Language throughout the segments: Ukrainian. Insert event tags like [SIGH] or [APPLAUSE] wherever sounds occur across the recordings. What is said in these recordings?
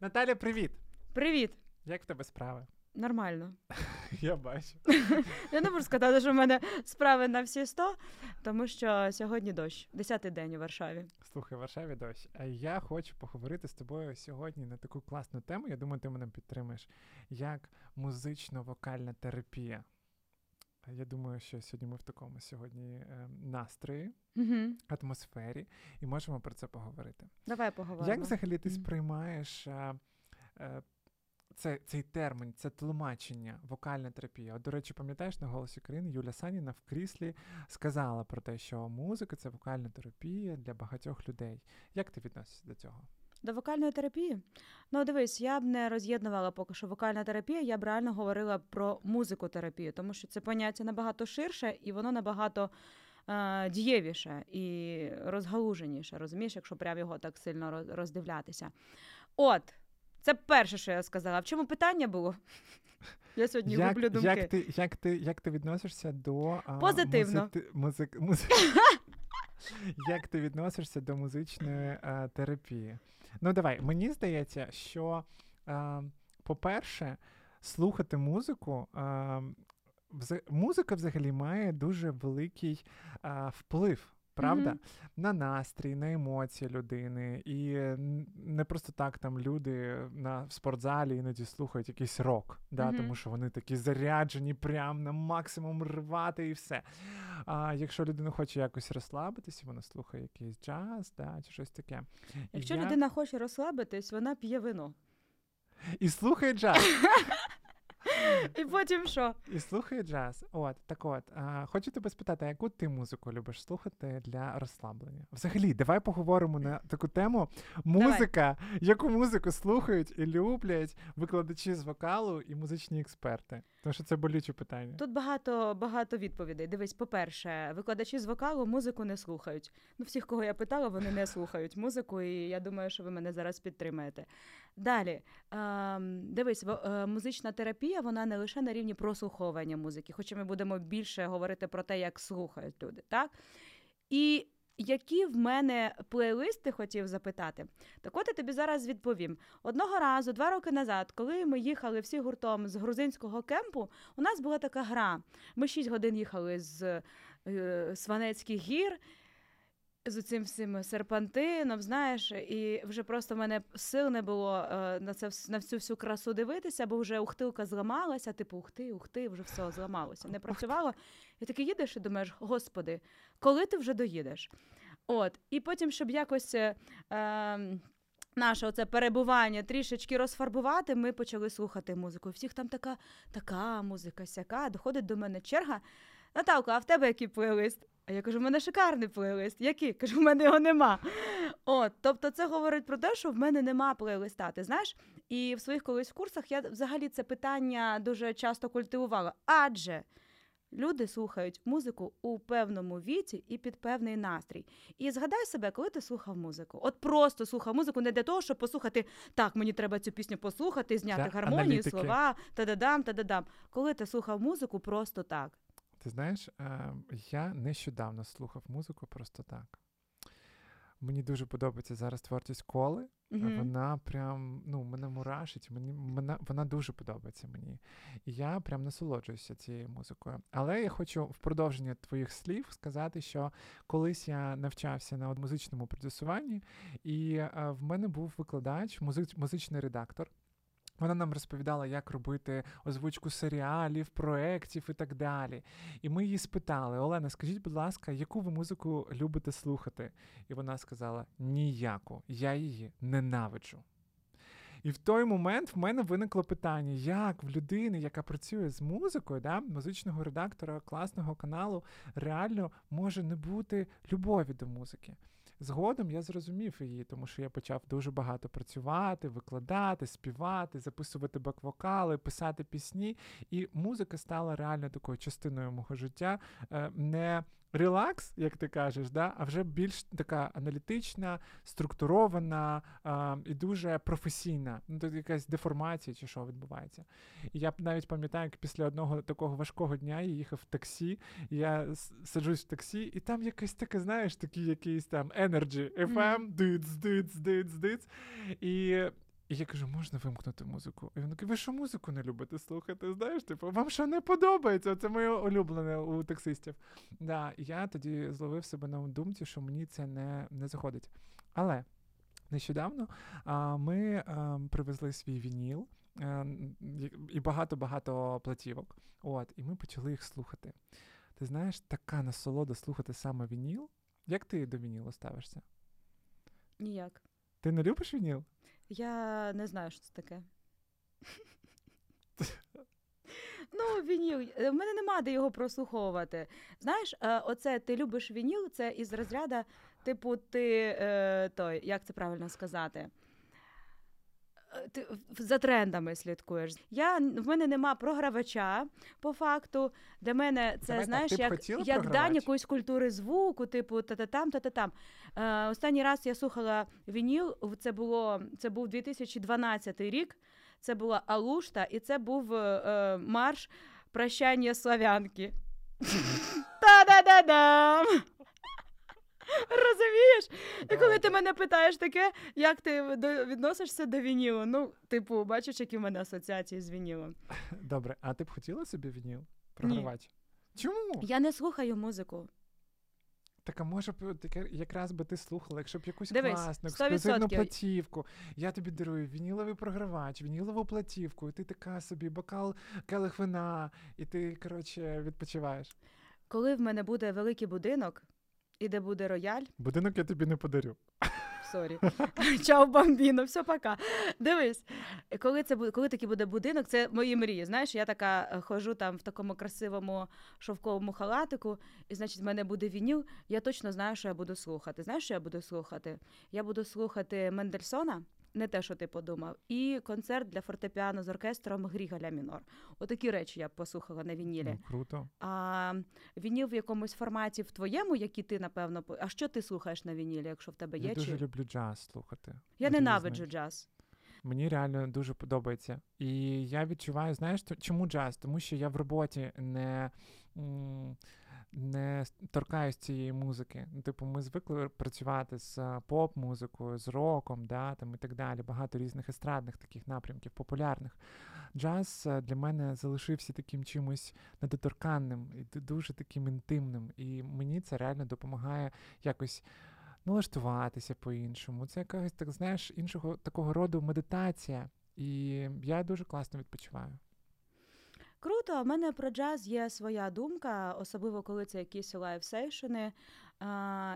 Наталя, привіт! Привіт! Як в тебе справи? Нормально. [LAUGHS] Я бачу. [LAUGHS] Я не можу сказати, що в мене справи на всі 100, тому що сьогодні дощ, десятий день у Варшаві. Слухай, Варшаві дощ. А я хочу поговорити з тобою сьогодні на таку класну тему. Я думаю, ти мене підтримаєш, як музично-вокальна терапія. Я думаю, що сьогодні ми в такому сьогодні е, настрої, Угу. атмосфері, і можемо про це поговорити. Давай поговоримо. Як взагалі ти сприймаєш е, е, це, цей термін, це тлумачення, вокальна терапія? От, до речі, пам'ятаєш на голосі країни Юля Саніна в кріслі сказала про те, що музика це вокальна терапія для багатьох людей. Як ти відносишся до цього? До вокальної терапії? Ну, дивись, я б не роз'єднувала поки що вокальна терапія, я б реально говорила про музикотерапію, тому що це поняття набагато ширше і воно набагато е, дієвіше і розгалуженіше, розумієш, якщо прям його так сильно роздивлятися. От, це перше, що я сказала. В чому питання було? [LAUGHS] Я сьогодні як, гублю думки. як, ти, як, ти, як ти відносишся до а, Позитивно. музити- музик, музи... [LAUGHS] як ти відносишся до музичної а, терапії? Ну, давай, мені здається, що, а, по-перше, слухати музику. А, музика взагалі має дуже великий а, вплив. Правда, Мгм. на настрій, на емоції людини, і не просто так там люди на в спортзалі іноді слухають якийсь рок, да, Мгм. тому що вони такі заряджені, прям на максимум рвати і все. А якщо людина хоче якось розслабитись, вона слухає якийсь джаз, да, чи щось таке. Якщо я- людина хоче розслабитись, вона п'є вино. і слухає джаз. [LAUGHS] [LAUGHS] І потім що? І слухає джаз. От, так от, а, хочу тебе спитати, яку ти музику любиш слухати для розслаблення? Взагалі, давай поговоримо на таку тему. Музика, яку музику слухають і люблять викладачі з вокалу і музичні експерти. Тому що це болюче питання. Тут багато багато відповідей. Дивись, по-перше, викладачі з вокалу музику не слухають. Ну, всіх, кого я питала, вони не слухають музику, і я думаю, що ви мене зараз підтримаєте. Далі, ем, дивись, во- е, музична терапія вона не лише на рівні прослуховування музики, хоча ми будемо більше говорити про те, як слухають люди, так? І які в мене плейлисти хотів запитати? Так от я тобі зараз відповім. Одного разу, два роки назад, коли ми їхали всі гуртом з грузинського кемпу, у нас була така гра. Ми шість годин їхали з е, Сванецьких гір. З цим всім серпантином, знаєш, і вже просто в мене сил не було е, на це на всю всю красу дивитися, бо вже ухтилка зламалася, типу, ухти, ухти, вже все зламалося, не працювало. І таки їдеш і думаєш, господи, коли ти вже доїдеш? От, і потім, щоб якось. Е, ем, Наше оце перебування трішечки розфарбувати, ми почали слухати музику. Всіх там така, така музика, сяка. Доходить до мене черга. Наталко, а в тебе який плейлист? А я кажу, в мене шикарний плейлист. Який? Кажу, в мене його нема. От, тобто, це говорить про те, що в мене нема плейлиста. Ти знаєш? І в своїх колись курсах я взагалі це питання дуже часто культивувала. Адже люди слухають музику у певному віці і під певний настрій. І згадай себе, коли ти слухав музику. От просто слухав музику не для того, щоб послухати так, мені треба цю пісню послухати, зняти Для гармонію, аналітики. слова, та-да-дам, та-да-дам. Коли ти слухав музику просто так. Ти знаєш, я нещодавно слухав музику просто так. Мені дуже подобається зараз творчість коли. Мгм. Вона прям ну, мене мурашить, мені, мене, вона дуже подобається мені. І я прям насолоджуюся цією музикою. Але я хочу в продовження твоїх слів сказати, що колись я навчався на музичному продюсуванні, і в мене був викладач, музич, музичний редактор. Вона нам розповідала, як робити озвучку серіалів, проєктів і так далі. І ми її спитали: Олена, скажіть, будь ласка, яку ви музику любите слухати? І вона сказала: ніяку, я її ненавиджу. І в той момент в мене виникло питання, як в людини, яка працює з музикою, да, музичного редактора класного каналу, реально може не бути любові до музики. Згодом я зрозумів її, тому що я почав дуже багато працювати, викладати, співати, записувати бек-вокали, писати пісні. І музика стала реально такою частиною мого життя. Е, Не релакс, як ти кажеш, да, а вже більш така аналітична, структурована а, і дуже професійна. Ну, тут якась деформація чи що відбувається. І я навіть пам'ятаю, як після одного такого важкого дня я їхав в таксі, я саджусь в таксі, і там якась така, знаєш, такий якийсь там energy, FM, диц, диц, диц, диц. І І я кажу, можна вимкнути музику? І він каже, ви що музику не любите слухати? Знаєш, типу, вам що не подобається? Це моє улюблене у таксистів. Да, і я тоді зловив себе на думці, що мені це не, не заходить. Але нещодавно а, ми а, привезли свій вініл. І багато-багато платівок. От, І ми почали їх слухати. Ти знаєш, така насолода слухати саме вініл. Як ти до вінілу ставишся? Ніяк. Ти не любиш вініл? Я не знаю, що це таке. Ну, вініл. В мене нема де його прослуховувати. Знаєш, е, оце ти любиш вініл, це із розряду, типу, ти е, той, як це правильно сказати? Е, ти за трендами слідкуєш. Я в мене нема програвача по факту. Для мене це Давай знаєш, так, як як дань якоїсь культури звуку, типу та-та-там, та-та-там. Е, Останній раз я слухала вініл. Це було це був 2012 рік. Це була Алушта, і це був е, марш прощання славянки. [LAUGHS] Та-да-да-дам! Розумієш? І коли ти мене питаєш таке, як ти відносишся до вінілу? Ну, типу, бачиш, які в мене асоціації з вінілом. [LAUGHS] Добре, а ти б хотіла собі вініл програвати? Чому? Я не слухаю музику. Так, а може б якраз би ти слухала, якщо б якусь Дивись, класну, ексклюзивну платівку. Я тобі дарую вініловий програвач, вінілову платівку, і ти така собі бокал келих вина, і ти, коротше, відпочиваєш. Коли в мене буде великий будинок, і де буде рояль. Будинок я тобі не подарю. Sorry. [LAUGHS] Ciao, bambino, все пока. Дивись, коли це коли такий буде будинок, це мої мрії. Знаєш, я така ходжу хожу там в такому красивому шовковому халатику, і значить, в мене буде вініл. Я точно знаю, що я буду слухати. Знаєш, що я буду слухати? Я буду слухати Мендельсона не те, що ти подумав, і концерт для фортепіано з оркестром Грігаля Мінор. Отакі речі я б послухала на вінілі. Ну, Круто. А вініл в якомусь форматі в твоєму, який ти напевно А що ти слухаєш на вінілі, якщо в тебе є? Я дуже люблю джаз слухати. Я ненавиджу джаз. Мені реально дуже подобається. І я відчуваю, знаєш, чому джаз? Тому що я в роботі не не торкаюсь цієї музики. Ну, Типу, ми звикли працювати з е, поп-музикою, з роком, да, там і так далі. Багато різних естрадних таких напрямків, популярних. Джаз е, для мене залишився таким чимось недоторканним і дуже таким інтимним. І мені це реально допомагає якось. Налаштуватися по-іншому. Це якась, так знаєш, іншого такого роду медитація. І я дуже класно відпочиваю. Круто, в мене про джаз є своя думка, особливо коли це якісь live-сейшени.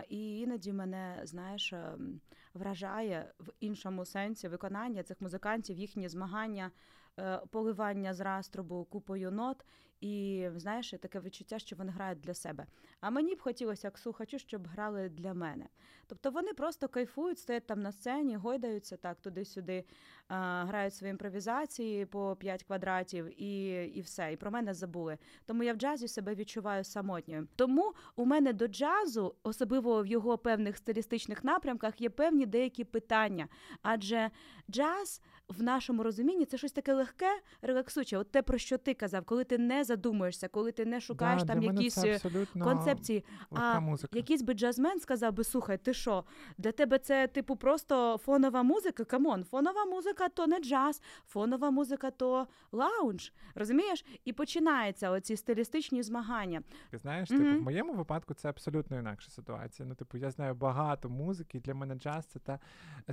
І іноді мене, знаєш, ем, вражає в іншому сенсі виконання цих музикантів, їхні змагання, е, поливання з раструбу купою нот. І знаєш, таке відчуття, що вони грають для себе. А мені б хотілося, як слухачу, щоб грали для мене. Тобто вони просто кайфують, стоять там на сцені, гойдаються так туди-сюди, грають свої імпровізації по 5 квадратів і і все. І про мене забули. Тому я в джазі себе відчуваю самотньою. Тому у мене до джазу, особливо в його певних стилістичних напрямках, є певні деякі питання. Адже джаз в нашому розумінні це щось таке легке, релаксуче. От те, про що ти казав, коли ти не задумуєшся, коли ти не шукаєш да, там якісь е, концепції. А музика. якийсь би джазмен сказав би: слухай, ти що? Для тебе це типу просто фонова музика? Come on, фонова музика то не джаз, фонова музика то lounge. Розумієш? І починаються оці стилістичні змагання. Ти знаєш, mm-hmm. типу, в моєму випадку це абсолютно інакша ситуація. Ну, типу, я знаю багато музики, і для мене джаз це та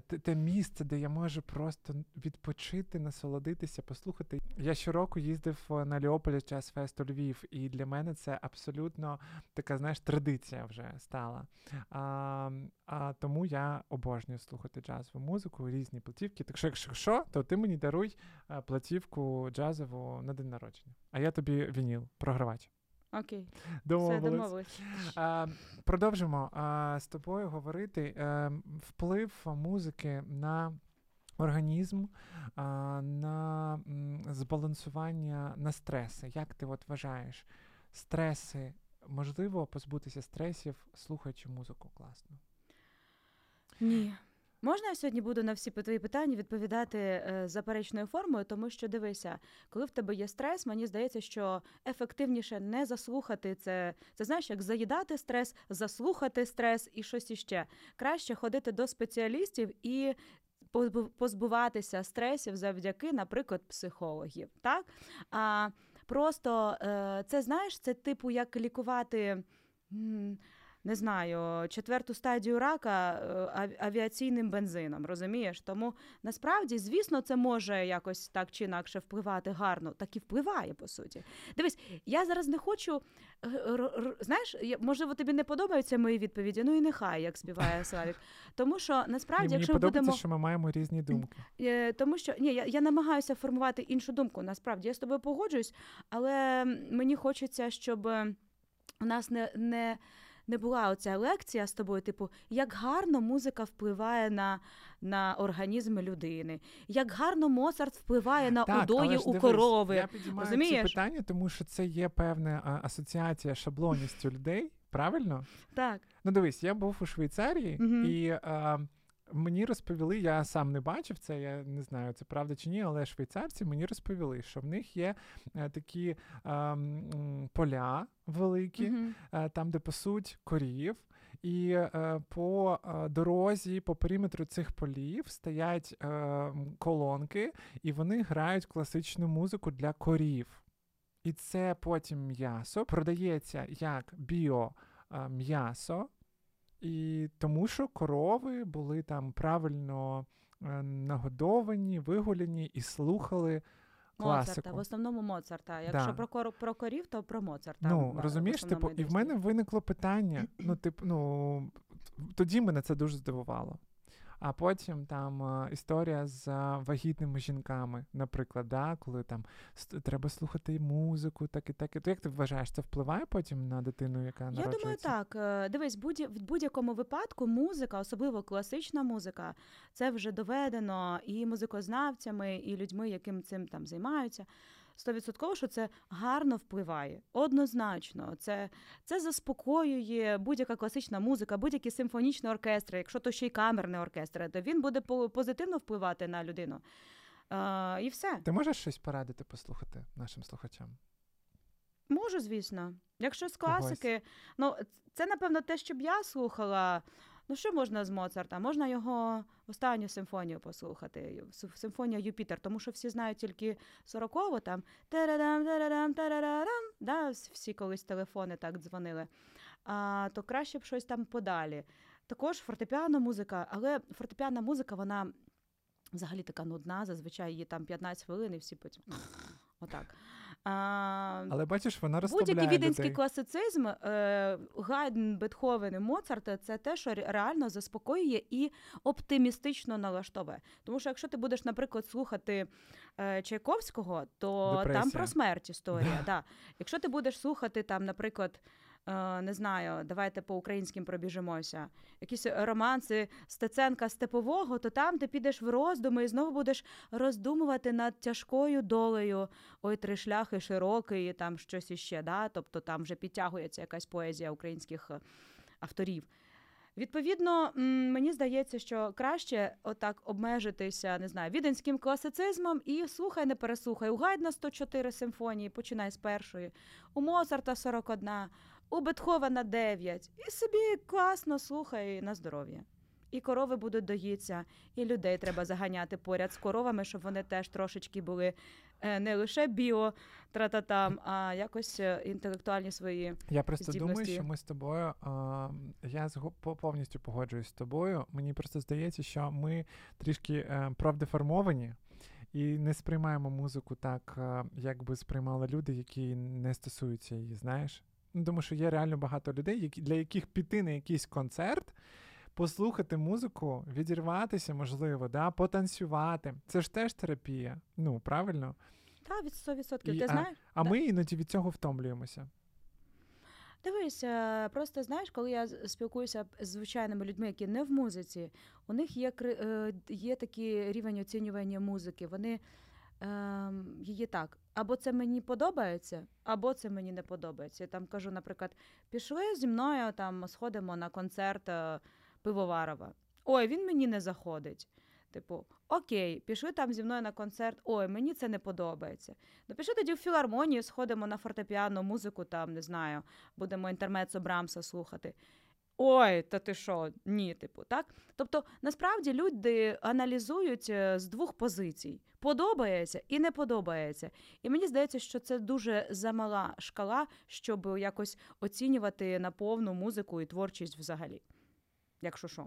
те, те місце, де я можу просто відпочити, насолодитися, послухати. Я щороку їздив на Leopolis Jazz Fest у Львів, і для мене це абсолютно така, знаєш, традиція вже стала. А, а Тому я обожнюю слухати джазову музику, різні платівки. Так що, якщо що, то ти мені даруй платівку джазову на день народження. А я тобі вініл, програвач. Окей, домовились. Все, домовились. А, Продовжимо а, з тобою говорити а, е, вплив музики на організм, а, на збалансування на стреси. Як ти от вважаєш? Стреси, можливо позбутися стресів, слухаючи музику класно? Ні. Можна я сьогодні буду на всі твої питання відповідати е, заперечною формою, тому що дивися, коли в тебе є стрес, мені здається, що ефективніше не заслухати це. Це знаєш, як заїдати стрес, заслухати стрес і щось іще. Краще ходити до спеціалістів і позбуватися стресів завдяки, наприклад, психологів. Так? А просто е, це знаєш, це типу як лікувати не знаю, четверту стадію рака е, авіаційним бензином, розумієш? Тому насправді, звісно, це може якось так чи інакше впливати гарно, так і впливає по суті. Дивись, я зараз не хочу. Е, знаєш, можливо, тобі не подобаються мої відповіді. Ну і нехай як співає [LAUGHS] Славік. Тому що насправді, Мені якщо ми будемо що ми маємо різні думки, е, тому що ні, я, я намагаюся формувати іншу думку. Насправді я з тобою погоджуюсь, але мені хочеться, щоб у нас не не не була оця лекція з тобою, типу, як гарно музика впливає на на організм людини, як гарно Моцарт впливає на так, удої у дивись, корови. Я підіймаю ці питання, тому що це є певна асоціація шаблоністю людей. Правильно? Так. Ну дивись, я був у Швейцарії угу. і. А, Мені розповіли, я сам не бачив це, я не знаю, це правда чи ні, але швейцарці мені розповіли, що в них є е, такі е, поля великі, е, там, де пасуть корів. І е, по е, дорозі, по периметру цих полів стоять е, колонки, і вони грають класичну музику для корів. І це потім м'ясо продається як біом'ясо. І тому що корови були там правильно е, нагодовані, вигуляні і слухали класику. Моцарта, в основному Моцарта. Якщо да. про кор, про корів, то про Моцарта. Ну розумієш, типу, і в мене виникло питання. [CLEARS THROAT] Ну, типу, ну тоді мене це дуже здивувало. А потім там е, історія з вагітними жінками, наприклад, да, коли там треба слухати музику, так і так. І то як ти вважаєш, це впливає потім на дитину, яка народжується? Я думаю, так. Е, дивись, будь в будь-якому випадку музика, особливо класична музика, це вже доведено і музикознавцями, і людьми, яким цим там займаються стовідсотково, що це гарно впливає. Однозначно, це це заспокоює будь-яка класична музика, будь-які симфонічні оркестри. Якщо то ще й камерний оркестр, то він буде позитивно впливати на людину. А, І все. Ти можеш щось порадити послухати нашим слухачам? Можу, звісно. Якщо з класики, Когось. ну це напевно те, що б я слухала. Ну, що можна з Моцарта? Можна його останню симфонію послухати, симфонія Юпітер, тому що всі знають тільки сорокову там тарадам, тарадам, тарадам, да, всі колись телефони так дзвонили. А, То краще б щось там подалі. Також фортепіано музика, але фортепіана музика, вона взагалі така нудна, зазвичай її там 15 хвилин і всі потім. Отак. А, Але бачиш, вона розслабляє Будь-який віденський людей. класицизм, е, Гайден, Бетховен і Моцарт це те, що реально заспокоює і оптимістично налаштовує. Тому що якщо ти будеш, наприклад, слухати е, Чайковського, то Депресія. там про смерть історія. Да. Якщо ти будеш слухати там, наприклад. Е, не знаю, давайте по українським пробіжимося. Якісь романси Стеценка Степового, то там ти підеш в роздуми і знову будеш роздумувати над тяжкою долею. Ой, три шляхи широкий, там щось іще. Да? Тобто там вже підтягується якась поезія українських е, авторів. Відповідно, мені здається, що краще отак обмежитися, не знаю, віденським класицизмом і слухай, не переслухай. У Гайдна 104 симфонії, починай з першої, у Моцарта 41, у Бетховена 9. І собі класно слухай на здоров'я. І корови будуть доїться, і людей треба заганяти поряд з коровами, щоб вони теж трошечки були е, не лише біо трататам, а якось е, інтелектуальні свої. Я просто здібності. думаю, що ми з тобою. Я повністю погоджуюсь з тобою. Мені просто здається, що ми трішки е, правдеформовані. І не сприймаємо музику так, як би сприймали люди, які не стосуються її, знаєш. Ну, Тому що є реально багато людей, які, для яких піти на якийсь концерт, послухати музику, відірватися, можливо, да, потанцювати. Це ж теж терапія. Ну, правильно? Так, від 100%. І, Ти а, знаєш? А да. ми іноді від цього втомлюємося. Дивись, е, просто знаєш, коли я спілкуюся з звичайними людьми, які не в музиці, у них є е, є такий рівень оцінювання музики. Вони е, її так. Або це мені подобається, або це мені не подобається. Я там кажу, наприклад, пішли зі мною, там сходимо на концерт е, Пивоварова. Ой, він мені не заходить. Типу, окей, пішли там зі мною на концерт, ой, мені це не подобається. Ну, пішли тоді в філармонію, сходимо на фортепіано, музику, там, не знаю, будемо інтермецо Брамса слухати. Ой, та ти що? Ні, типу, так. Тобто, насправді люди аналізують е, з двох позицій: подобається і не подобається. І мені здається, що це дуже замала шкала, щоб якось оцінювати на повну музику і творчість взагалі. Якщо що.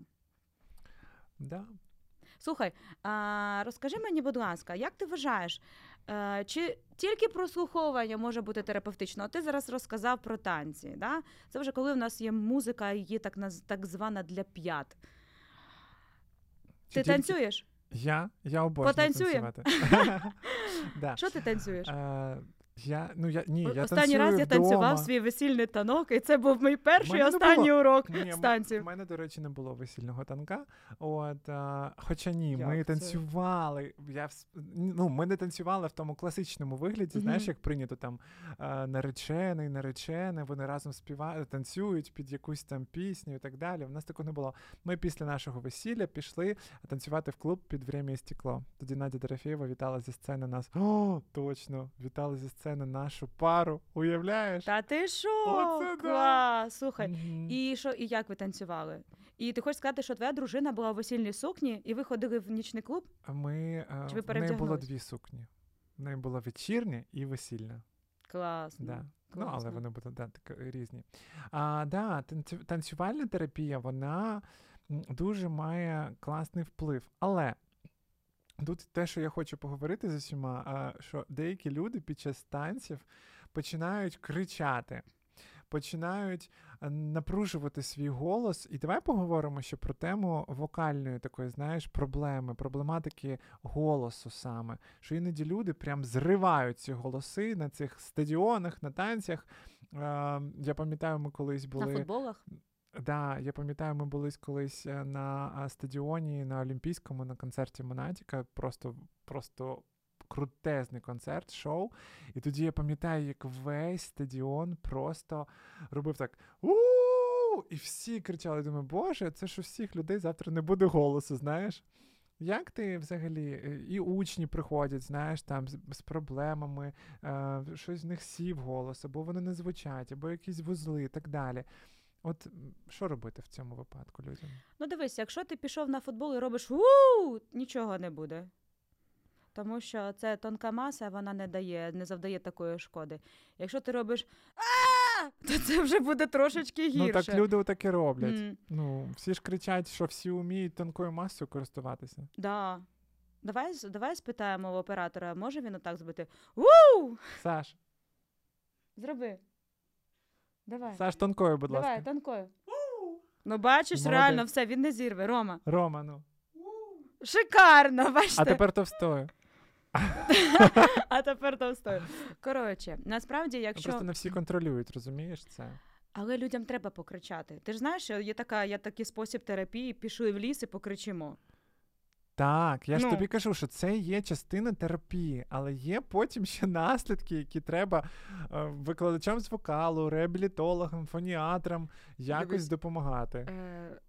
Да. Слухай, а, розкажи мені, будь ласка, як ти вважаєш, чи тільки прослуховування може бути терапевтично? Ти зараз розказав про танці. Да? Це вже коли в нас є музика, є так, так звана для п'ят. Чи Ти тільки- танцюєш? Я, я обожнюю танцювати. [LAUGHS] Що ти танцюєш? Я, ну, я, ні, я Останній раз я вдома. танцював свій весільний танок, і це був мій перший і останній було. урок Ні, з танців. У мене, до речі, не було весільного танка. От, а, хоча ні, Як ми це? танцювали. Я, ну, ми не танцювали в тому класичному вигляді, знаєш, як прийнято там наречений, наречене, вони разом співають, танцюють під якусь там пісню і так далі. У нас такого не було. Ми після нашого весілля пішли танцювати в клуб під «Время і стекло. Тоді Надя Дорофєєва вітала зі сцени нас. О, точно! Вітала зі сцени нашу пару. Уявляєш? Та ти що? Оце да. Клас! Слухай. Мгм. І що, і як ви танцювали? І ти хочеш сказати, що твоя дружина була у весільній сукні, і ви ходили в нічний клуб? А Ми, е, Чи ви в неї було перевдягнулись? дві сукні. В неї була вечірня і весільна. Класно. Да. Ну, але класно. вони будуть да, так, різні. А, да, танцю, танцювальна терапія, вона м, дуже має класний вплив. Але тут те, що я хочу поговорити з усіма, що деякі люди під час танців починають кричати. Починають е, напружувати свій голос, і давай поговоримо ще про тему вокальної такої, знаєш, проблеми, проблематики голосу саме. Що іноді люди прям зривають ці голоси на цих стадіонах, на танцях. Е, я пам'ятаю, ми колись були. На футболах? Да, я пам'ятаю, ми були колись е, на стадіоні на Олімпійському на концерті Монатіка. Просто, просто крутезний концерт, шоу. І тоді я пам'ятаю, як весь стадіон просто робив так. у І всі кричали. Думаю, боже, це ж у всіх людей завтра не буде голосу, знаєш? Як ти взагалі, і учні приходять, знаєш, там з, з проблемами, е, щось в них сів голос, або вони не звучать, або якісь вузли і так далі. От що робити в цьому випадку людям? Ну дивись, якщо ти пішов на футбол і робиш у нічого не буде. Тому що це тонка маса, вона не дає, не завдає такої шкоди. Якщо ти робиш а то це вже буде трошечки гірше. Ну так люди так і роблять. М, Ну, всі ж кричать, що всі вміють тонкою масою користуватися. да. Давай, давай спитаємо в оператора, може він отак зробити? У! Саш, Зроби. Давай. Саш, тонкою, будь Давай, ласка. тонкою. Ну, бачиш, Молодець. реально все, він не зірве. Рома. Рома, ну. Шикарно, бачите? А тепер товстою. [LAUGHS] а тепер товстою. Коротше, насправді, якщо. Просто не всі контролюють, розумієш це? Але людям треба покричати. Ти ж знаєш, що є така, є такий спосіб терапії, пішли в ліс і покричимо. Так, я ж Ну. тобі кажу, що це є частина терапії, але є потім ще наслідки, які треба е, викладачам з вокалу, реабілітологам, фоніатрам якось Дивись, допомагати. Е,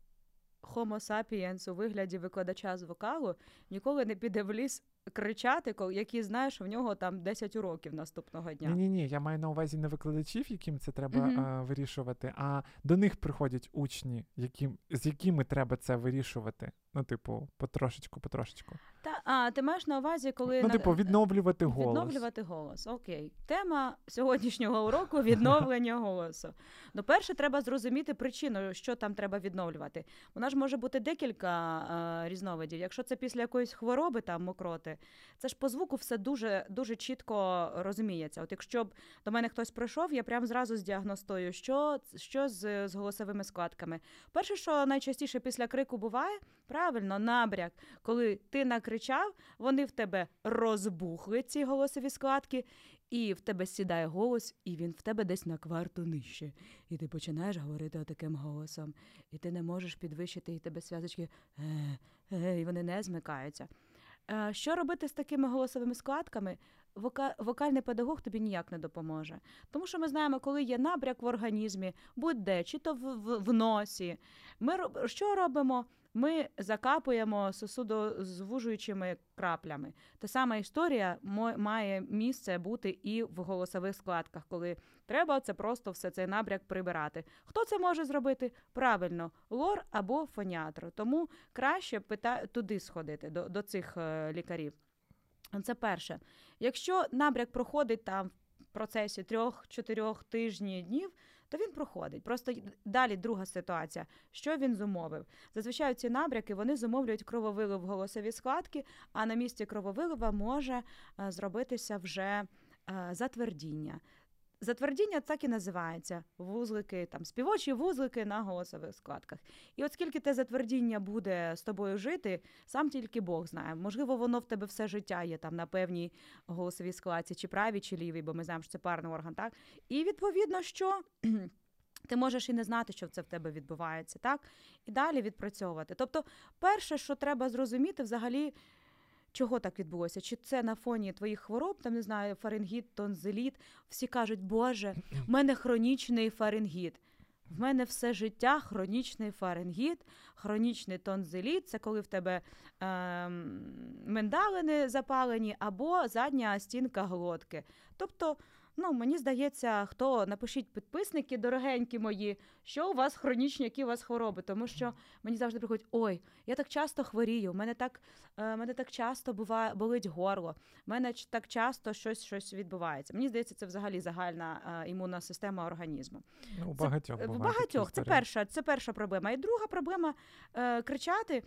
Homo sapiens у вигляді викладача з вокалу ніколи не піде в ліс кричати, який знає, що в нього там 10 уроків наступного дня. Ні, ні, ні, я маю на увазі не викладачів, яким це треба Мгм. е, вирішувати, а до них приходять учні, яким, з якими треба це вирішувати. Ну, типу, потрошечку, потрошечку. Та, а, ти маєш на увазі, коли Ну, типу, відновлювати голос. Відновлювати голос. Окей. Тема сьогоднішнього уроку відновлення голосу. Ну, перше, треба зрозуміти причину, що там треба відновлювати. Вона ж може бути декілька е, різновидів. Якщо це після якоїсь хвороби, там мокроти, це ж по звуку все дуже, дуже чітко розуміється. От якщо б до мене хтось прийшов, я прям зразу здіагностую, що, що з, з голосовими складками. Перше, що найчастіше після крику буває, правильно, набряк. Коли ти накричав, вони в тебе розбухли, ці голосові складки, і в тебе сідає голос, і він в тебе десь на кварту нижче. І ти починаєш говорити таким голосом, і ти не можеш підвищити, і тебе зв'язочки, е, е, і вони не змикаються. Е, Що робити з такими голосовими складками? Вока- вокальний педагог тобі ніяк не допоможе. Тому що ми знаємо, коли є набряк в організмі, будь-де, чи то в, в, в носі. Ми роб- що робимо? Ми закапуємо сосудозвужуючими краплями. Та сама історія має місце бути і в голосових складках, коли треба це просто все цей набряк прибирати. Хто це може зробити? Правильно, лор або фоніатр. Тому краще пита... туди сходити до, до цих е, лікарів. Це перше. Якщо набряк проходить там процесі трьох-чотирьох тижнів днів, то він проходить. Просто далі друга ситуація. Що він зумовив? Зазвичай ці набряки вони зумовлюють крововилив голосові складки, а на місці крововилива може е, зробитися вже е, затвердіння. Затвердіння так і називається вузлики, там співочі вузлики на голосових складках. І от скільки те затвердіння буде з тобою жити, сам тільки Бог знає. Можливо, воно в тебе все життя є там на певній голосовій складці, чи правій, чи лівій, бо ми знаємо, що це парний орган, так? І відповідно, що. [CLEARS THROAT] Ти можеш і не знати, що це в тебе відбувається, так? І далі відпрацьовувати. Тобто, перше, що треба зрозуміти, взагалі, Чого так відбулося? Чи це на фоні твоїх хвороб, там не знаю, фарингіт, тонзиліт? Всі кажуть, Боже, в мене хронічний фарингіт. В мене все життя хронічний фарингіт, хронічний тонзиліт це коли в тебе е, миндалини запалені або задня стінка глотки. Тобто Ну, мені здається, хто напишіть підписники, дорогенькі мої, що у вас хронічні, які у вас хвороби, тому що мені завжди приходять, ой, я так часто хворію, мене так е, мене так часто буває болить горло, в мене так часто щось щось відбувається. Мені здається, це взагалі загальна е, імунна система організму. Ну, у багатьох це, багатьох. Це перша, це перша проблема. І друга проблема е, кричати.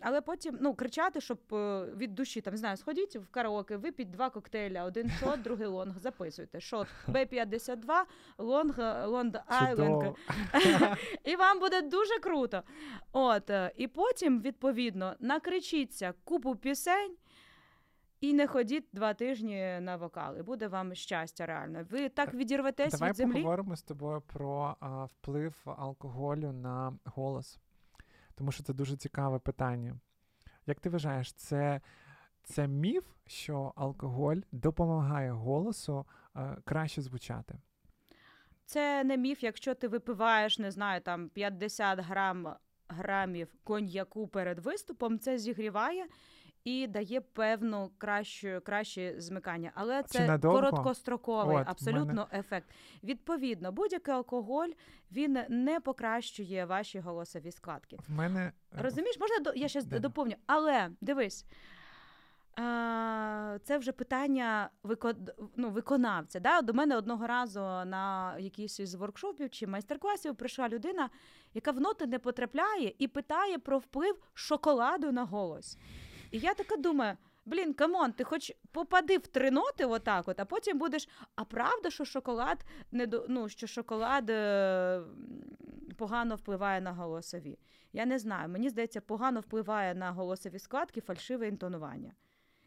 Але потім ну, кричати, щоб е, від душі там не знаю, сходіть в караоке, випіть два коктейля, один шот, другий long. Записуйте. Шот Б-52, long Long Island. [LAUGHS] І вам буде дуже круто. От, е, І потім, відповідно, накричіться купу пісень. І не ходіть два тижні на вокал, і буде вам щастя реально. Ви так відірветесь Давай від землі. Давай поговоримо з тобою про а, вплив алкоголю на голос тому що це дуже цікаве питання. Як ти вважаєш, це це міф, що алкоголь допомагає голосу е, краще звучати? Це не міф, якщо ти випиваєш, не знаю, там 50 грам, грамів коньяку перед виступом, це зігріває і дає певну кращу краще змикання. Але це короткостроковий От, абсолютно мене... ефект. Відповідно, будь-який алкоголь він не покращує ваші голосові складки. В мене е, розумієш, можна я ще Де? доповню, але дивись. Це вже питання ну, виконавця. Да? До мене одного разу на якийсь із воркшопів чи майстер-класів прийшла людина, яка в ноти не потрапляє і питає про вплив шоколаду на голос. І я така думаю. Блін, come on, ти хоч попади в три ноти, отак, от, а потім будеш. А правда, що шоколад не до ну, що шоколад е... погано впливає на голосові? Я не знаю. Мені здається, погано впливає на голосові складки фальшиве інтонування.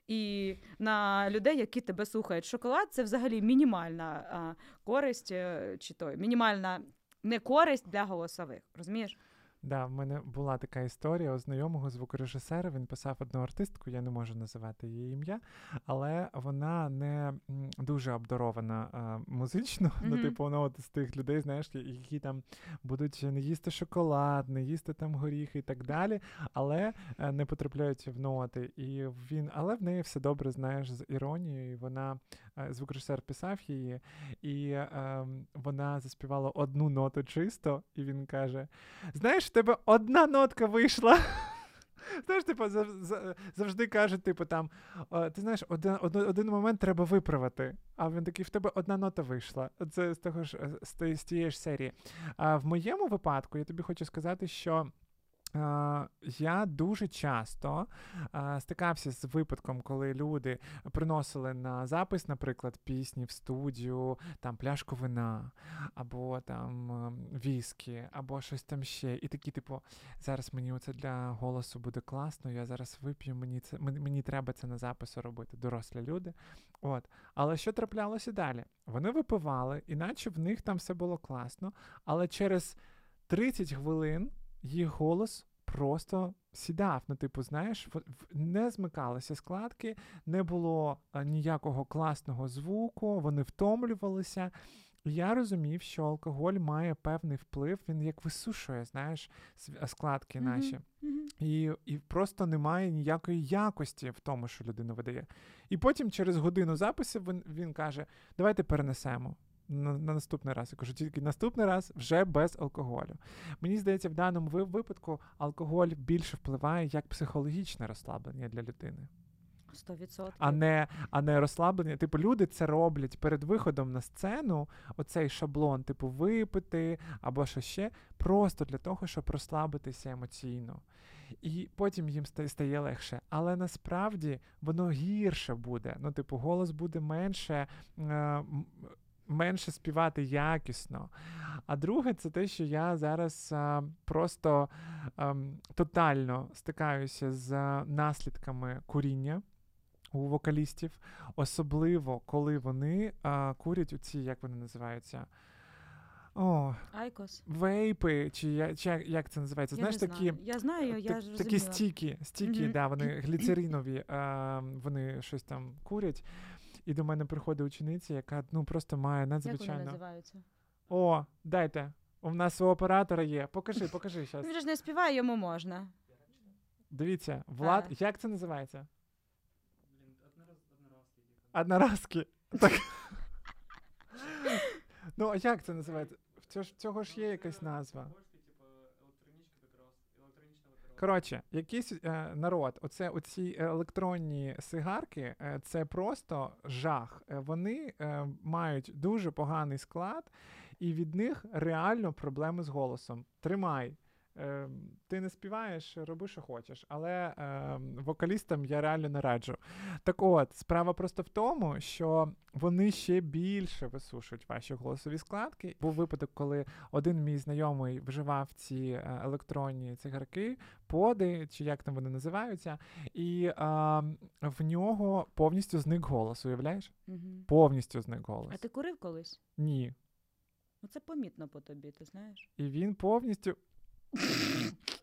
І на людей, які тебе слухають. Шоколад це взагалі мінімальна а, користь, е, чи то мінімальна не користь для голосових. Розумієш? Да, в мене була така історія у знайомого звукорежисера. Він писав одну артистку, я не можу називати її ім'я, але вона не дуже обдарована а, музично. Mm-hmm. Ну, типу, вона от з тих людей, знаєш, які там будуть не їсти шоколад, не їсти там горіхи і так далі, але е, не потрапляють в ноти. І він, але в неї все добре, знаєш, з іронією. Вона Е, звукорежисер писав її, і е, вона заспівала одну ноту чисто, і він каже: Знаєш, в тебе одна нотка вийшла. [LAUGHS] Знаєш, типу, завжди кажуть, типу, там, ти знаєш, один один момент треба виправити. А він такий, в тебе одна нота вийшла. Це з того ж з тієї ж серії. А в моєму випадку я тобі хочу сказати, що. Я дуже часто стикався з випадком, коли люди приносили на запис, наприклад, пісні в студію, там пляшку вина, або там віскі, або щось там ще. І такі, типу, зараз мені оце для голосу буде класно, я зараз вип'ю, мені це мені треба це на запису робити, дорослі люди. От. Але що траплялося далі? Вони випивали, іначе в них там все було класно, але через 30 хвилин їх голос просто сідав. Ну, типу, знаєш, не змикалися складки, не було ніякого класного звуку, вони втомлювалися. Я розумів, що алкоголь має певний вплив, він як висушує, знаєш, св- складки наші. І, і просто немає ніякої якості в тому, що людина видає. І потім через годину записів він, він каже: давайте перенесемо. На, на наступний раз. Я кажу, тільки наступний раз вже без алкоголю. Мені здається, в даному випадку алкоголь більше впливає як психологічне розслаблення для людини, Сто відсотків. а не, а не розслаблення. Типу, люди це роблять перед виходом на сцену, оцей шаблон, типу, випити або що ще, просто для того, щоб розслабитися емоційно. І потім їм стає легше. Але насправді воно гірше буде. Ну, типу, голос буде менше. е, Менше співати якісно. А друге, це те, що я зараз а, просто ем, тотально стикаюся з наслідками куріння у вокалістів, особливо коли вони а, курять у ці, як вони називаються? О, Айкос. вейпи, чи, я- чи як- це називається? Я Знаєш, не такі. знаю. Я знаю, я Так- такі стіки, стіки, Мгм. да, вони гліцеринові, а, вони щось там курять. І до мене приходить учениця, яка ну просто має Як вони надзвичайно. називаються? О, дайте. У нас у оператора є. Покажи, покажи зараз. Він ж не співає, йому можна. Дивіться, Влад, А. як це називається? Одноразки. Так. [LAUGHS] ну, а як це називається? В цього ж, цього ж є якась назва. Коротше, якийсь е, народ, оце оці електронні сигарки, е, це просто жах. Е, вони е, мають дуже поганий склад, і від них реально проблеми з голосом. Тримай. Е, ти не співаєш, роби, що хочеш, але е, вокалістам я реально не раджу. Так от, справа просто в тому, що вони ще більше висушують ваші голосові складки. Був випадок, коли один мій знайомий вживав ці е, електронні цигарки, поди, чи як там вони називаються, і а, в нього повністю зник голос, уявляєш? Угу. Повністю зник голос. А ти курив колись? Ні. Ну це помітно по тобі, ти знаєш? І він повністю.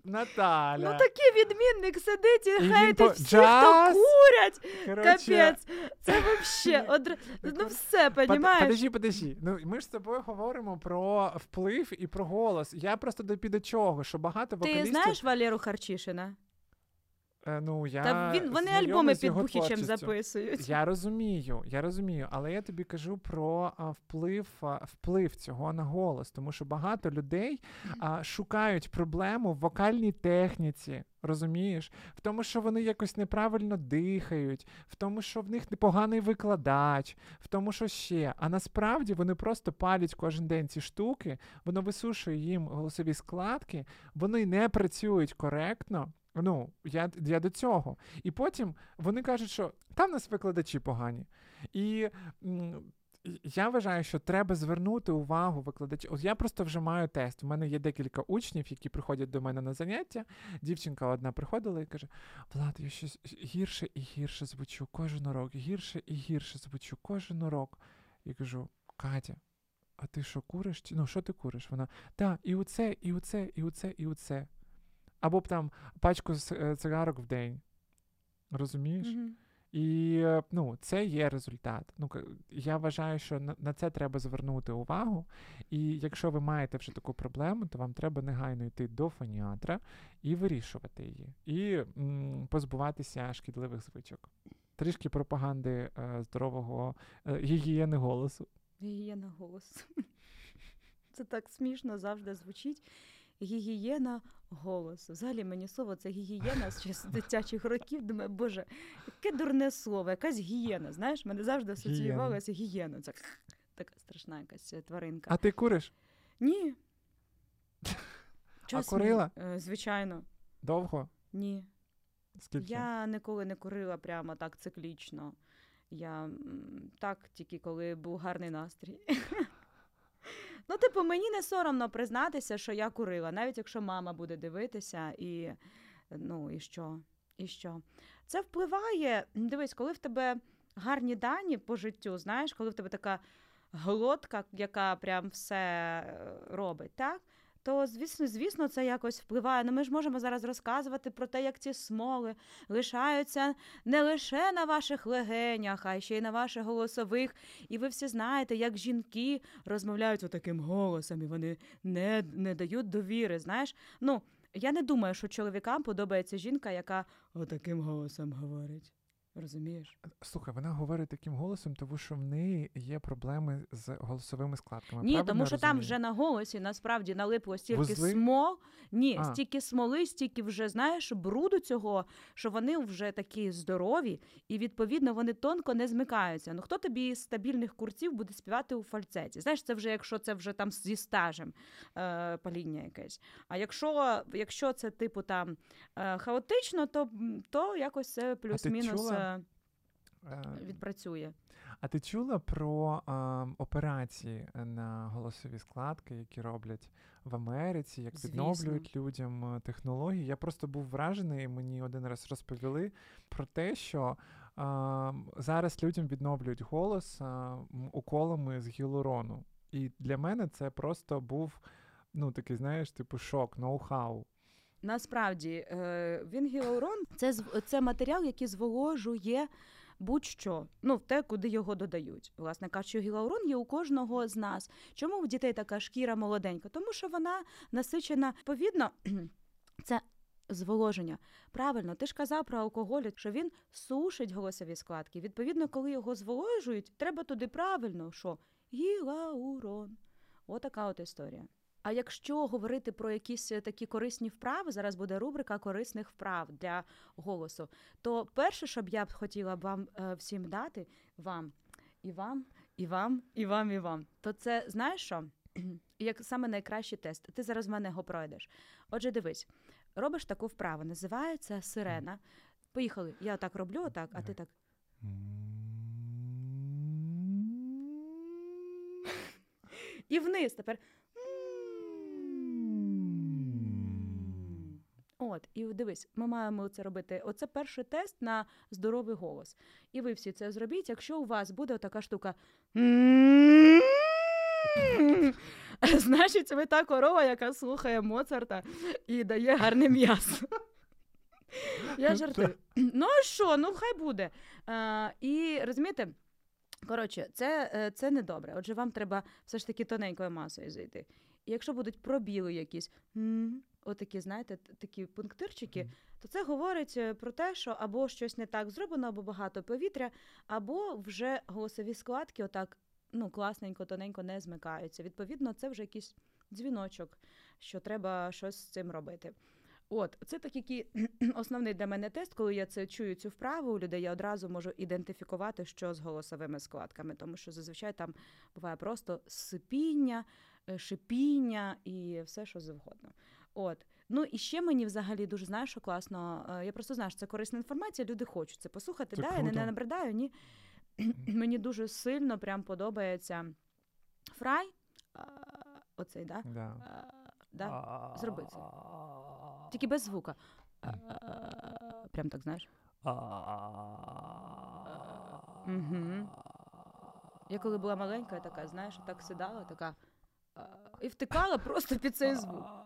Наталя. Ну такий відмінник сидить і І хейтить по- всіх, хто курять. Капець. Це вообще [LAUGHS] одр... ну все, понімаєш? Подожди, подожди. Ну ми ж з тобою говоримо про вплив і про голос. Я просто до чого, що багато Ти знаєш Валеру Харчишина? Е, ну, я Та він вони альбоми під Бухічем записують. Я розумію, я розумію, але я тобі кажу про а, вплив, а, вплив цього на голос, тому що багато людей а, шукають проблему в вокальній техніці. Розумієш, в тому, що вони якось неправильно дихають, в тому, що в них непоганий викладач, в тому, що ще. А насправді вони просто палять кожен день ці штуки, воно висушує їм голосові складки, вони не працюють коректно. Ну, я, я до цього. І потім вони кажуть, що там нас викладачі погані. І м, я вважаю, що треба звернути увагу викладачів. От я просто вже маю тест. У мене є декілька учнів, які приходять до мене на заняття. Дівчинка одна приходила і каже: Влад, я щось гірше і гірше звучу кожен урок, гірше і гірше звучу кожен урок. Я кажу: Катя, а ти що куриш? Ну, що ти куриш? Вона, так, і оце, і оце, і оце, і оце. Або б там пачку е, цигарок в день. Розумієш? Мгм. І ну, це є результат. Ну, я вважаю, що на, це треба звернути увагу. І якщо ви маєте вже таку проблему, то вам треба негайно йти до фоніатра і вирішувати її, і м, позбуватися шкідливих звичок. Трішки пропаганди е, здорового е, гігієни голосу. Гігієна голос. [LAUGHS] Це так смішно завжди звучить. Гігієна голосу. Взагалі мені слово це гігієна з дитячих років. Думаю, боже, яке дурне слово, якась гієна. Знаєш, мене завжди асоціювалося гієна. Це така страшна якась тваринка. А ти куриш? Ні. Чого курила? смі- Е, Звичайно, Довго? ні. Скільки? Я ніколи не курила прямо так циклічно. Я так тільки коли був гарний настрій. Ну, типу, мені не соромно признатися, що я курила, навіть якщо мама буде дивитися, і ну і що? І що? Це впливає. Дивись, коли в тебе гарні дані по життю, знаєш, коли в тебе така глотка, яка прям все е, робить, так? То звісно, звісно, це якось впливає. Ну ми ж можемо зараз розказувати про те, як ці смоли лишаються не лише на ваших легенях, а ще й на ваших голосових. І ви всі знаєте, як жінки розмовляють отаким голосом, і вони не, не дають довіри. Знаєш, ну я не думаю, що чоловікам подобається жінка, яка отаким голосом говорить. Розумієш? Слухай, вона говорить таким голосом, тому що в неї є проблеми з голосовими складками. Ні, Правильно тому що там вже на голосі насправді налипло стільки Вузли? смол. Ні, А. стільки смоли, стільки вже знаєш бруду цього, що вони вже такі здорові, і відповідно вони тонко не змикаються. Ну хто тобі з стабільних курців буде співати у фальцеті? Знаєш, це вже якщо це вже там зі стажем е, паління якесь. А якщо, якщо це типу там е, хаотично, то, то якось це плюс-мінус е, Е, відпрацює. А ти чула про а, операції на голосові складки, які роблять в Америці, як Звісно. відновлюють людям е, технології? Я просто був вражений, мені один раз розповіли про те, що а, зараз людям відновлюють голос а, уколами з гіалурону. І для мене це просто був ну такий, знаєш, типу шок, ноу-хау. Насправді, е, він гіалурон це це матеріал, який зволожує будь-що, ну в те, куди його додають. Власне кажучи, гіалурон є у кожного з нас. Чому в дітей така шкіра молоденька? Тому що вона насичена відповідно. [CLEARS THROAT] Це зволоження. Правильно, ти ж казав про алкоголь, що він сушить голосові складки. Відповідно, коли його зволожують, треба туди правильно, що гіалурон. Отака от історія. А якщо говорити про якісь е, такі корисні вправи, зараз буде рубрика корисних вправ для голосу. То перше, що б я б хотіла вам е, всім дати, вам і вам, і вам, і вам, і вам, то це знаєш що? [CLEARS THROAT] Як саме найкращий тест. Ти зараз в мене його пройдеш. Отже, дивись, робиш таку вправу, називається сирена. Поїхали. Я так роблю, отак, а ти так. І вниз тепер. От, і дивись, ми маємо це робити. Оце перший тест на здоровий голос. І ви всі це зробіть, якщо у вас буде така штука. [LAUGHS] Значить, ви та корова, яка слухає Моцарта і дає гарне м'ясо. Я жартую. Ну а що, ну хай буде. А, і розумієте, коротше, це, е, це не добре. Отже, вам треба все ж таки тоненькою масою зайти. І якщо будуть пробіли якісь, отакі, знаєте, такі пунктирчики, Мгм. то це говорить е, про те, що або щось не так зроблено, або багато повітря, або вже голосові складки отак ну, класненько, тоненько не змикаються. Відповідно, це вже якийсь дзвіночок, що треба щось з цим робити. От, це такий [CLEARS THROAT] основний для мене тест, коли я це чую цю вправу у людей, я одразу можу ідентифікувати, що з голосовими складками, тому що зазвичай там буває просто сипіння, е, шипіння і все, що завгодно. От. Ну і ще мені взагалі дуже знаєш, що класно. е, Я просто знаю, що це корисна інформація, люди хочуть це послухати. Це да, я не, набридаю, ні. Мені дуже сильно прям подобається фрай. Оцей, да? Да. Да? Зроби це. Тільки без звука. Прям так, знаєш. Мгм. Я коли була маленька, я така, знаєш, так сидала, така і втикала просто під цей звук.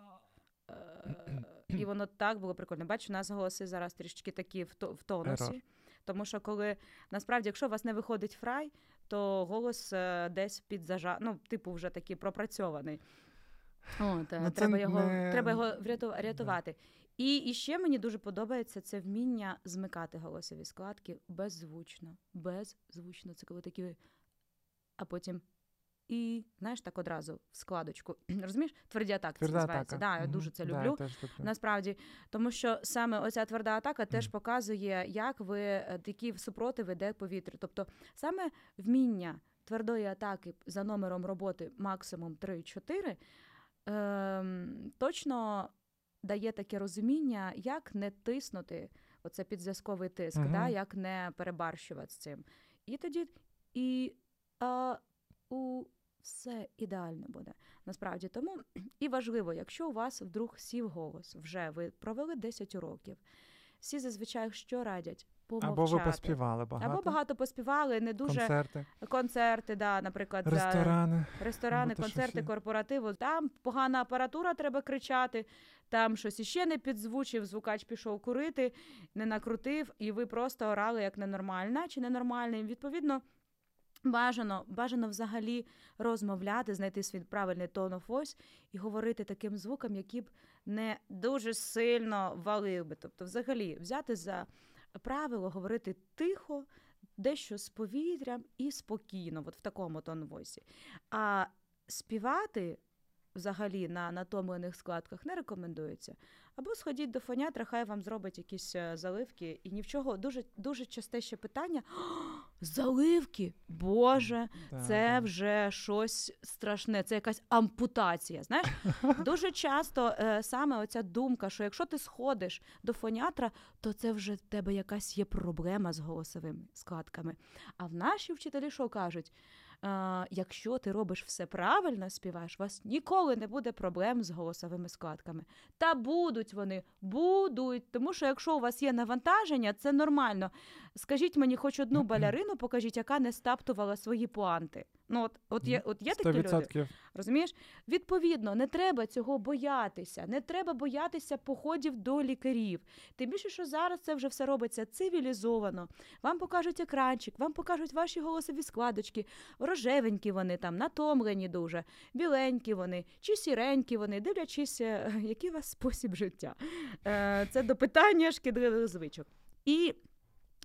Е, І воно так було прикольно. Бачу, у нас голоси зараз трішечки такі в, тонусі. Тому що коли насправді, якщо у вас не виходить фрай, то голос е, десь під зажа... ну, типу, вже такий пропрацьований. От, е, Ну, треба, його, не- треба його вряту- рятувати. І, і ще мені дуже подобається це вміння змикати голосові складки беззвучно. Беззвучно. Це коли такі. А потім. І знаєш, так одразу в складочку. Розумієш? Тверді атаки це називається. атака. Да, я дуже це люблю. люблю. Насправді, тому що саме оця тверда атака теж показує, як ви е, такі супротив іде повітрю. Тобто саме вміння твердої атаки за номером роботи максимум 3-4 ем, точно дає таке розуміння, як не тиснути оце підзв'язковий тиск, Мгм. да, як не перебарщувати з цим. І тоді і а, у все ідеально буде. Насправді тому [CLEARS THROAT] і важливо, якщо у вас вдруг сів голос, вже ви провели 10 уроків. Всі зазвичай що радять? помовчати. Або ви поспівали багато. Або багато поспівали, не дуже концерти, концерти, да, наприклад, ресторани. ресторани, концерти, корпоративу. Там погана апаратура, треба кричати. Там щось іще не підзвучив, звукач пішов курити, не накрутив, і ви просто орали як ненормальна чи ненормальний. Відповідно, бажано, бажано взагалі розмовляти, знайти свій правильний тон of voice і говорити таким звуком, який б не дуже сильно валив би. Тобто, взагалі, взяти за правило говорити тихо, дещо з повітрям і спокійно, от в такому тон войсі. А співати взагалі на натомлених складках не рекомендується. Або сходіть до фонятра, хай вам зробить якісь е, заливки. І ні в чого дуже дуже часте ще питання: заливки! Боже, Да, це да. вже щось страшне, це якась ампутація. Знаєш, [LAUGHS] дуже часто е, саме оця думка, що якщо ти сходиш до фонятра, то це вже в тебе якась є проблема з голосовими складками. А в наші вчителі що кажуть? Е, якщо ти робиш все правильно, співаєш, у вас ніколи не буде проблем з голосовими складками. Та будуть вони, будуть. Тому що якщо у вас є навантаження, це нормально. Скажіть мені хоч одну балярину, покажіть, яка не стаптувала свої пуанти. Ну, от, от є, от є такі люди. Розумієш? Відповідно, не треба цього боятися. Не треба боятися походів до лікарів. Тим більше, що зараз це вже все робиться цивілізовано. Вам покажуть екранчик, вам покажуть ваші голосові складочки. Рожевенькі вони там, натомлені дуже, біленькі вони, чи сіренькі вони, дивлячись, е, [LAUGHS] який у вас спосіб життя. Е, Це до питання шкідливих звичок. І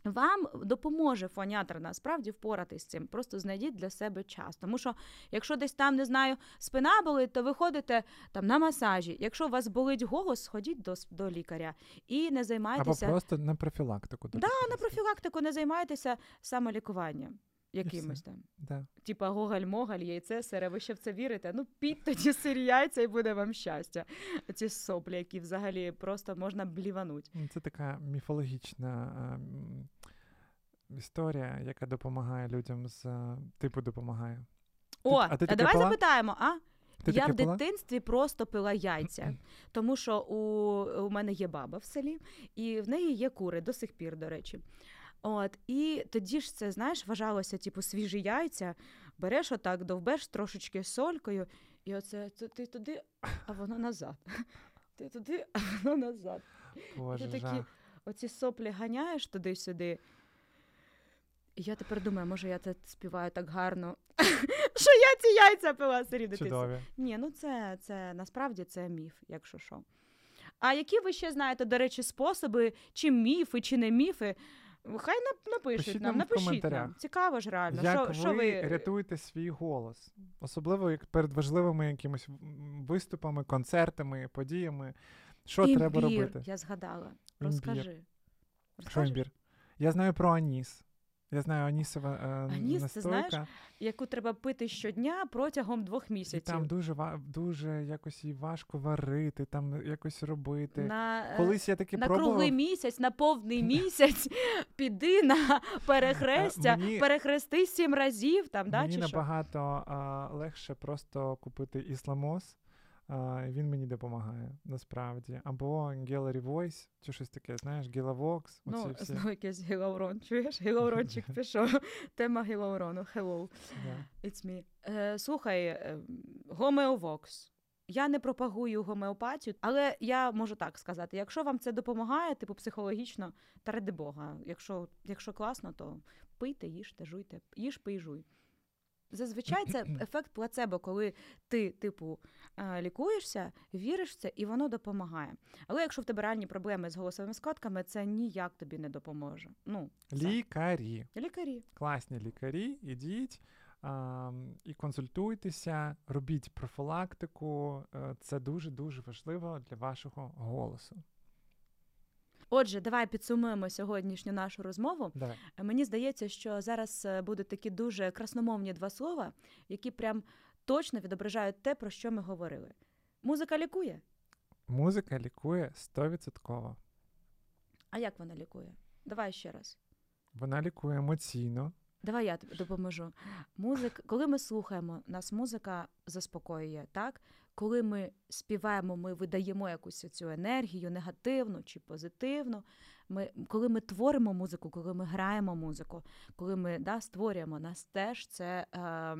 вам допоможе фонятр насправді впоратись з цим. Просто знайдіть для себе час. Тому що, якщо десь там не знаю, спина болить, то ви ходите там на масажі. Якщо у вас болить голос, сходіть до, до лікаря і не займайтеся Або просто на профілактику. Да, на профілактику, не займайтеся самолікуванням. Якимось там. Да. Типа гогаль-могаль, яйце, сире, ви ще в це вірите? Ну, піть тоді сирі яйця і буде вам щастя. Ці соплі, які взагалі просто можна блівануть. Ну, Це така міфологічна історія, яка допомагає людям з типу допомагає. О, а ти давай пила? запитаємо, а? Ти я в пила? дитинстві просто пила яйця, тому що у, у мене є баба в селі, і в неї є кури до сих пір, до речі. От, і тоді ж це, знаєш, вважалося, типу, свіжі яйця, береш отак, довбеш трошечки солькою, і оце ти, ти туди, а воно назад. [LAUGHS] Ти туди, а воно назад. Боже, такі- Оці соплі ганяєш туди-сюди. І я тепер думаю, може, я це співаю так гарно, [LAUGHS] що я ці яйця пила. Чудові. Ні, ну це, це насправді це міф, якщо що. А які ви ще знаєте, до речі, способи, чи міфи, чи не міфи? Хай напишуть Пишіть нам, в напишіть коментарях. нам. Цікаво ж реально. Як що, ви, що ви рятуєте свій голос? Особливо як перед важливими якимись виступами, концертами, подіями. Що Імбір, треба робити? Я згадала. Імбір. Розкажи. Що імбір? Я знаю про аніс. Я знаю анісова е, Аніс, ти знаєш, Яку треба пити щодня протягом двох І місяців. там дуже дуже якось її важко варити, там якось робити. на, е, Колись я таки на пробував. круглий місяць, на повний [LAUGHS] місяць піди на перехрестя, мені- перехрести сім разів там, да, мені чи що? набагато а, легше просто купити ісламос. Він мені допомагає насправді. Або Gallery Voice, чи щось таке, знаєш, Gilavox, Ну, всі. знову якийсь гілаурон. Чуєш? Гілаурончик [LAUGHS] пішов. Тема гілаурону. Hello, Да. it's me. Е, слухай, е, гомеовокс. Я не пропагую гомеопатію, але я можу так сказати: якщо вам це допомагає, типу психологічно, та ради Бога. Якщо, якщо класно, то пийте, їжте, жуйте, їж, пий, жуй. Зазвичай це [CLEARS THROAT] ефект плацебо, коли ти, типу, е, лікуєшся, віриш в це, і воно допомагає. Але якщо в тебе реальні проблеми з голосовими складками, це ніяк тобі не допоможе. Ну. Лікарі. лікарі. Класні лікарі, ідіть а, і консультуйтеся, робіть профілактику. Е, Це дуже-дуже важливо для вашого голосу. Отже, давай підсумуємо сьогоднішню нашу розмову. Давай. Мені здається, що зараз е, будуть такі дуже красномовні два слова, які прям точно відображають те, про що ми говорили. Музика лікує. Музика лікує 100%. А як вона лікує? Давай ще раз. Вона лікує емоційно, Давай я тобі допоможу. Музик, коли ми слухаємо, нас музика заспокоює, так? Коли ми співаємо, ми видаємо якусь цю енергію, негативну чи позитивну. Ми, Коли ми творимо музику, коли ми граємо музику, коли ми да, створюємо, нас теж це е,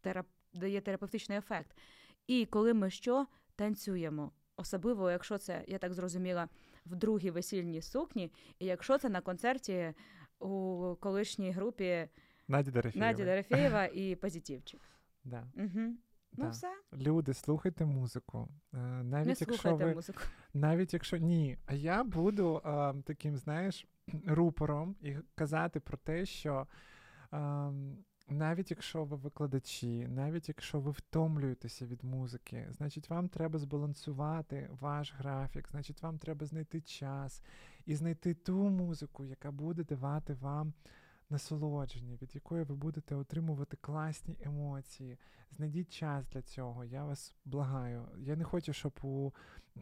терап, дає терапевтичний ефект. І коли ми що танцюємо, особливо, якщо це, я так зрозуміла, в другій весільній сукні, і якщо це на концерті у колишній групі Наді Дорофєєва. Наді Дорофєєва і Позитивчик. [LAUGHS] Да. Угу. Ну, Да. все, Люди, слухайте музику. Е, Навіть не якщо слухайте ви музику. навіть якщо ні, а я буду е, таким, знаєш, [CLEARS THROAT] рупором і казати про те, що е, навіть якщо ви викладачі, навіть якщо ви втомлюєтеся від музики, значить вам треба збалансувати ваш графік, значить вам треба знайти час і знайти ту музику, яка буде давати вам насолодження, від якої ви будете отримувати класні емоції. Знайдіть час для цього. Я вас благаю. Я не хочу, щоб у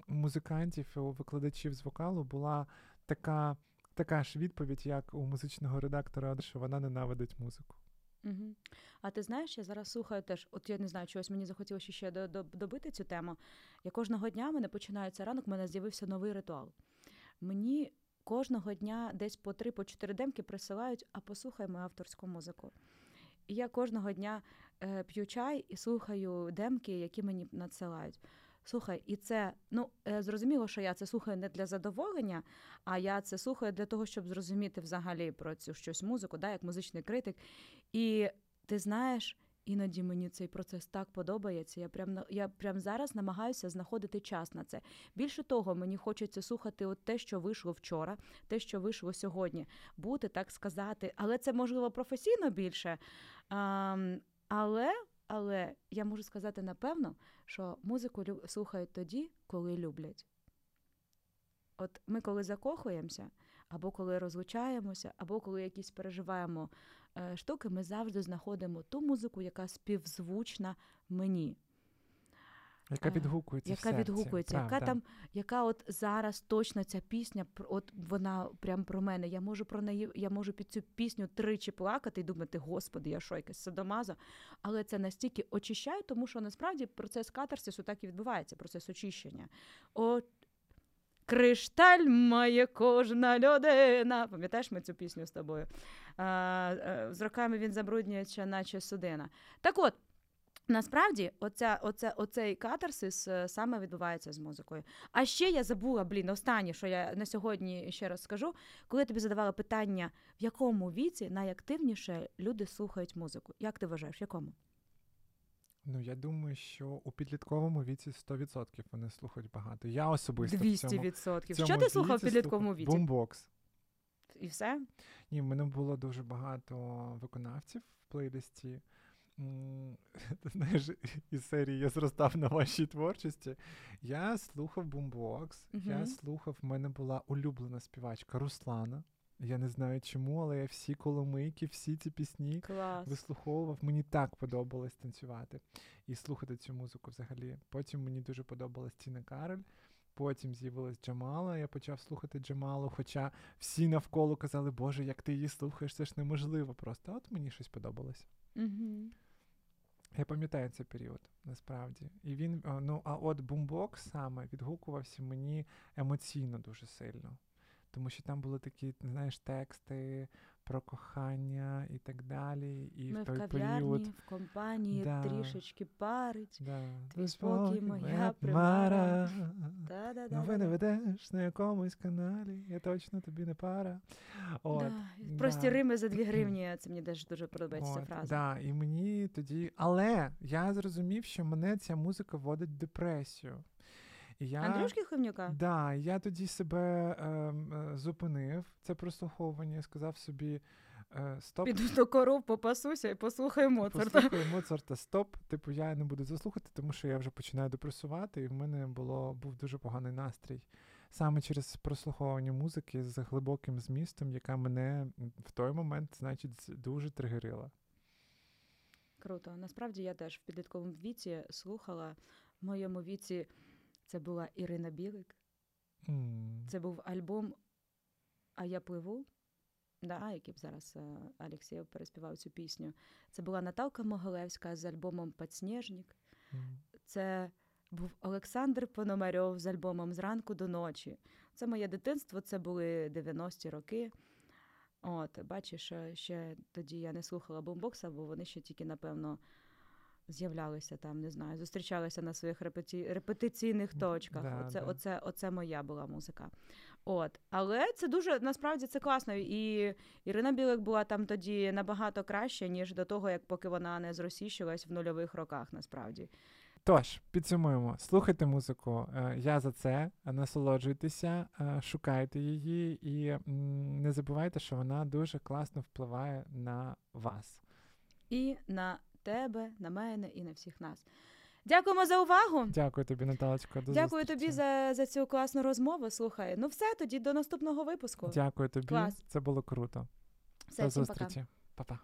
музикантів і у викладачів з вокалу була така, така ж відповідь, як у музичного редактора, що вона ненавидить музику. Угу. А ти знаєш, я зараз слухаю теж, от я не знаю, чогось мені захотілося ще до- до- добити цю тему. Я кожного дня мене починається ранок, в мене з'явився новий ритуал. Мені кожного дня десь по три, по чотири демки присилають, а послухай мою авторську музику. І я кожного дня е, п'ю чай і слухаю демки, які мені надсилають. Слухай, і це ну е, зрозуміло, що я це слухаю не для задоволення, а я це слухаю для того, щоб зрозуміти взагалі про цю щось музику, да, як музичний критик. І ти знаєш, іноді мені цей процес так подобається. Я прям я прям зараз намагаюся знаходити час на це. Більше того, мені хочеться слухати от те, що вийшло вчора, те, що вийшло сьогодні, бути так сказати, але це можливо професійно більше. А, але, але я можу сказати напевно, що музику слухають тоді, коли люблять. От ми коли закохуємося, або коли розлучаємося, або коли якісь переживаємо штуки, ми завжди знаходимо ту музику, яка співзвучна мені, Яка А, відгукується. в яка серці, відгукується, яка там, яка от зараз точно ця пісня, от вона прям про мене. Я можу про неї, я можу під цю пісню тричі плакати і думати, господи, я що, якась садомаза. Але це настільки очищає, тому що насправді процес катарсису так і відбувається, процес очищення. О, Кришталь має кожна людина. Пам'ятаєш ми цю пісню з тобою? Е, з роками він забруднюється, наче судина. Так от. Насправді, оця, оце, оцей катарсис е, саме відбувається з музикою. А ще я забула, блін, останнє, що я на сьогодні ще раз скажу, коли я тобі задавала питання, в якому віці найактивніше люди слухають музику. Як ти вважаєш, в якому? Ну, я думаю, що у підлітковому віці 100% вони слухають багато. Я особисто 200%. цьому, відсотків. в цьому Що ти слухав в підлітковому віці? Бумбокс. І все? Ні, в мене було дуже багато виконавців в плейлисті. [LAUGHS] Ти знаєш, із серії я зростав на вашій творчості. Я слухав бумбокс, я слухав, в мене була улюблена співачка Руслана. Я не знаю чому, але я всі коломийки, всі ці пісні Клас. вислуховував. Мені так подобалось танцювати і слухати цю музику взагалі. Потім мені дуже подобалась Тіна Кароль. Потім з'явилась Джамала, я почав слухати Джамалу, хоча всі навколо казали, Боже, як ти її слухаєш, це ж неможливо просто. А от мені щось подобалось. Угу. Я пам'ятаю цей період, насправді. І він, а, ну, а от бумбокс саме відгукувався мені емоційно дуже сильно. Тому що там були такі, знаєш, тексти про кохання і так далі. І Ми в в кав'ярні, період. в компанії Да. трішечки парить. Да. Твій спокій, моя примара». Ви не ведеш на якомусь каналі, я точно тобі не пара. От, Да. Прості да. Рими за дві гривні. [CLEARS THROAT] Це мені теж дуже подобається ця фраза. Да, і мені тоді. Але я зрозумів, що мене ця музика вводить в депресію. І я... Андрюшки Хомнюка? Да, я тоді себе ем, е, зупинив, це прослуховування, сказав собі: е, стоп, Піду до коров, попасуся і послухаю Моцарта. послухай Моцарта, стоп. Типу, я не буду заслухати, тому що я вже починаю депресувати, і в мене було, був дуже поганий настрій. Саме через прослуховування музики з глибоким змістом, яка мене в той момент, значить, дуже тригерила. Круто. Насправді я теж в підлітковому віці слухала. В моєму віці це була Ірина Білик. М. Це був альбом А я пливу. да, який б зараз е, переспівав цю пісню. Це була Наталка Могилевська з альбомом «Подснежник». Мгм. Це був Олександр Пономарьов з альбомом Зранку до ночі. Це моє дитинство, це були 90-ті роки. От, бачиш, е, ще тоді я не слухала бумбокса, бо вони ще тільки, напевно, з'являлися там, не знаю, зустрічалися на своїх репеті... репетиційних точках. Да, оце, да. оце, оце моя була музика. От. Але це дуже насправді це класно. І Ірина Білик була там тоді набагато краще, ніж до того, як поки вона не зросійщилась в нульових роках, насправді. Тож, підсумуємо, слухайте музику. е, Я за це. Насолоджуйтеся, е, шукайте її і не забувайте, що вона дуже класно впливає на вас. І на тебе, на мене, і на всіх нас. Дякуємо за увагу. Дякую тобі, Наталечко. До Дякую зустрічі. тобі за, за цю класну розмову. Слухай. Ну все, тоді до наступного випуску. Дякую тобі. Клас. Це було круто. Все, до зустрічі. Па-па.